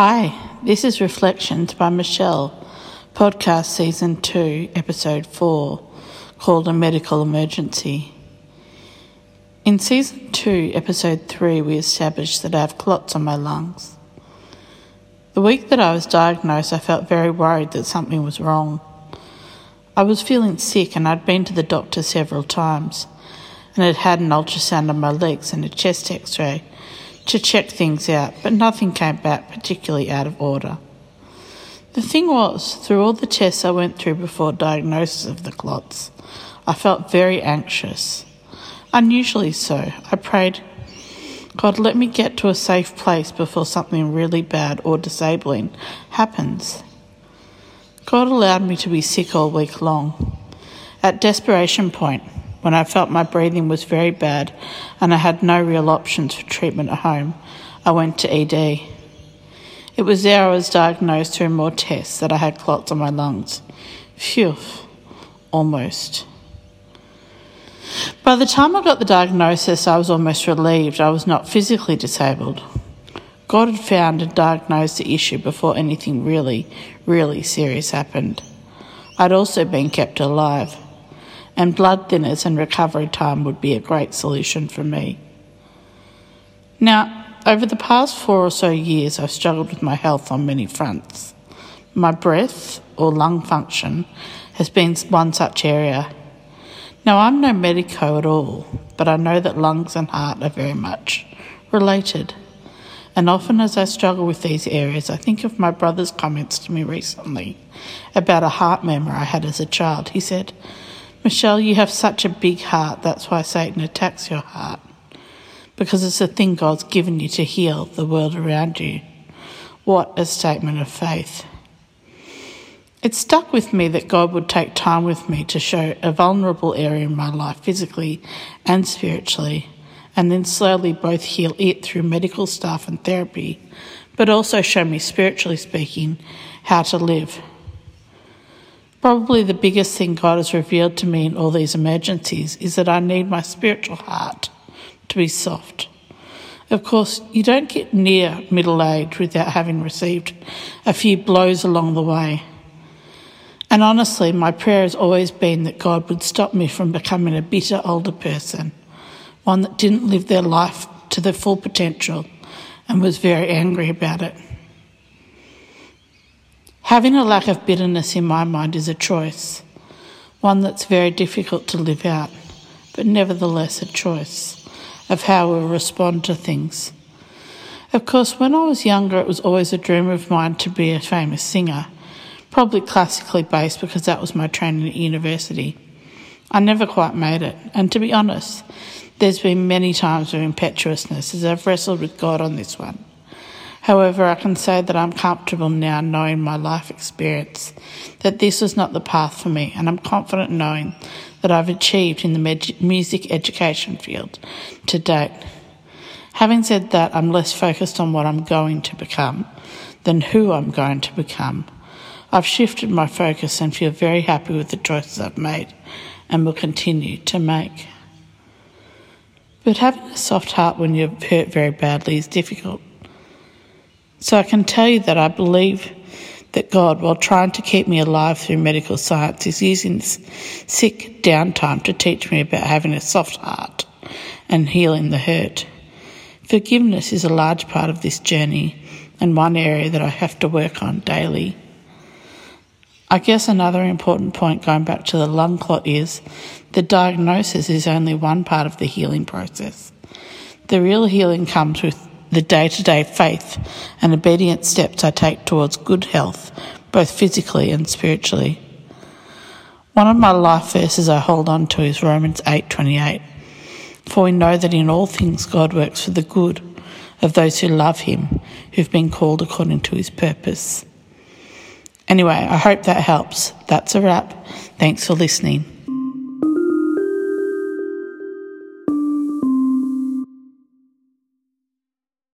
Hi, this is Reflections by Michelle, podcast season 2, episode 4, called A Medical Emergency. In season 2, episode 3, we established that I have clots on my lungs. The week that I was diagnosed, I felt very worried that something was wrong. I was feeling sick and I'd been to the doctor several times and had had an ultrasound on my legs and a chest x ray to check things out, but nothing came back particularly out of order. The thing was, through all the tests I went through before diagnosis of the clots, I felt very anxious. Unusually so. I prayed, God, let me get to a safe place before something really bad or disabling happens. God allowed me to be sick all week long. At desperation point, when I felt my breathing was very bad and I had no real options for treatment at home, I went to ED. It was there I was diagnosed through more tests that I had clots on my lungs. Phew, almost. By the time I got the diagnosis, I was almost relieved I was not physically disabled. God had found and diagnosed the issue before anything really, really serious happened. I'd also been kept alive and blood thinners and recovery time would be a great solution for me. Now, over the past four or so years, I've struggled with my health on many fronts. My breath or lung function has been one such area. Now, I'm no medico at all, but I know that lungs and heart are very much related. And often as I struggle with these areas, I think of my brother's comments to me recently about a heart murmur I had as a child. He said, Michelle, you have such a big heart. That's why Satan attacks your heart. Because it's a thing God's given you to heal the world around you. What a statement of faith. It stuck with me that God would take time with me to show a vulnerable area in my life, physically and spiritually, and then slowly both heal it through medical staff and therapy, but also show me, spiritually speaking, how to live. Probably the biggest thing God has revealed to me in all these emergencies is that I need my spiritual heart to be soft. Of course, you don't get near middle age without having received a few blows along the way. And honestly, my prayer has always been that God would stop me from becoming a bitter older person, one that didn't live their life to their full potential and was very angry about it. Having a lack of bitterness in my mind is a choice, one that's very difficult to live out, but nevertheless a choice of how we'll respond to things. Of course, when I was younger, it was always a dream of mine to be a famous singer, probably classically based because that was my training at university. I never quite made it, and to be honest, there's been many times of impetuousness as I've wrestled with God on this one. However, I can say that I'm comfortable now knowing my life experience, that this was not the path for me, and I'm confident knowing that I've achieved in the med- music education field to date. Having said that, I'm less focused on what I'm going to become than who I'm going to become. I've shifted my focus and feel very happy with the choices I've made and will continue to make. But having a soft heart when you're hurt very badly is difficult. So I can tell you that I believe that God, while trying to keep me alive through medical science, is using this sick downtime to teach me about having a soft heart and healing the hurt. Forgiveness is a large part of this journey and one area that I have to work on daily. I guess another important point going back to the lung clot is the diagnosis is only one part of the healing process. The real healing comes with the day to day faith and obedient steps I take towards good health, both physically and spiritually. One of my life verses I hold on to is Romans 8:28. For we know that in all things God works for the good of those who love him, who've been called according to his purpose. Anyway, I hope that helps. That's a wrap. Thanks for listening.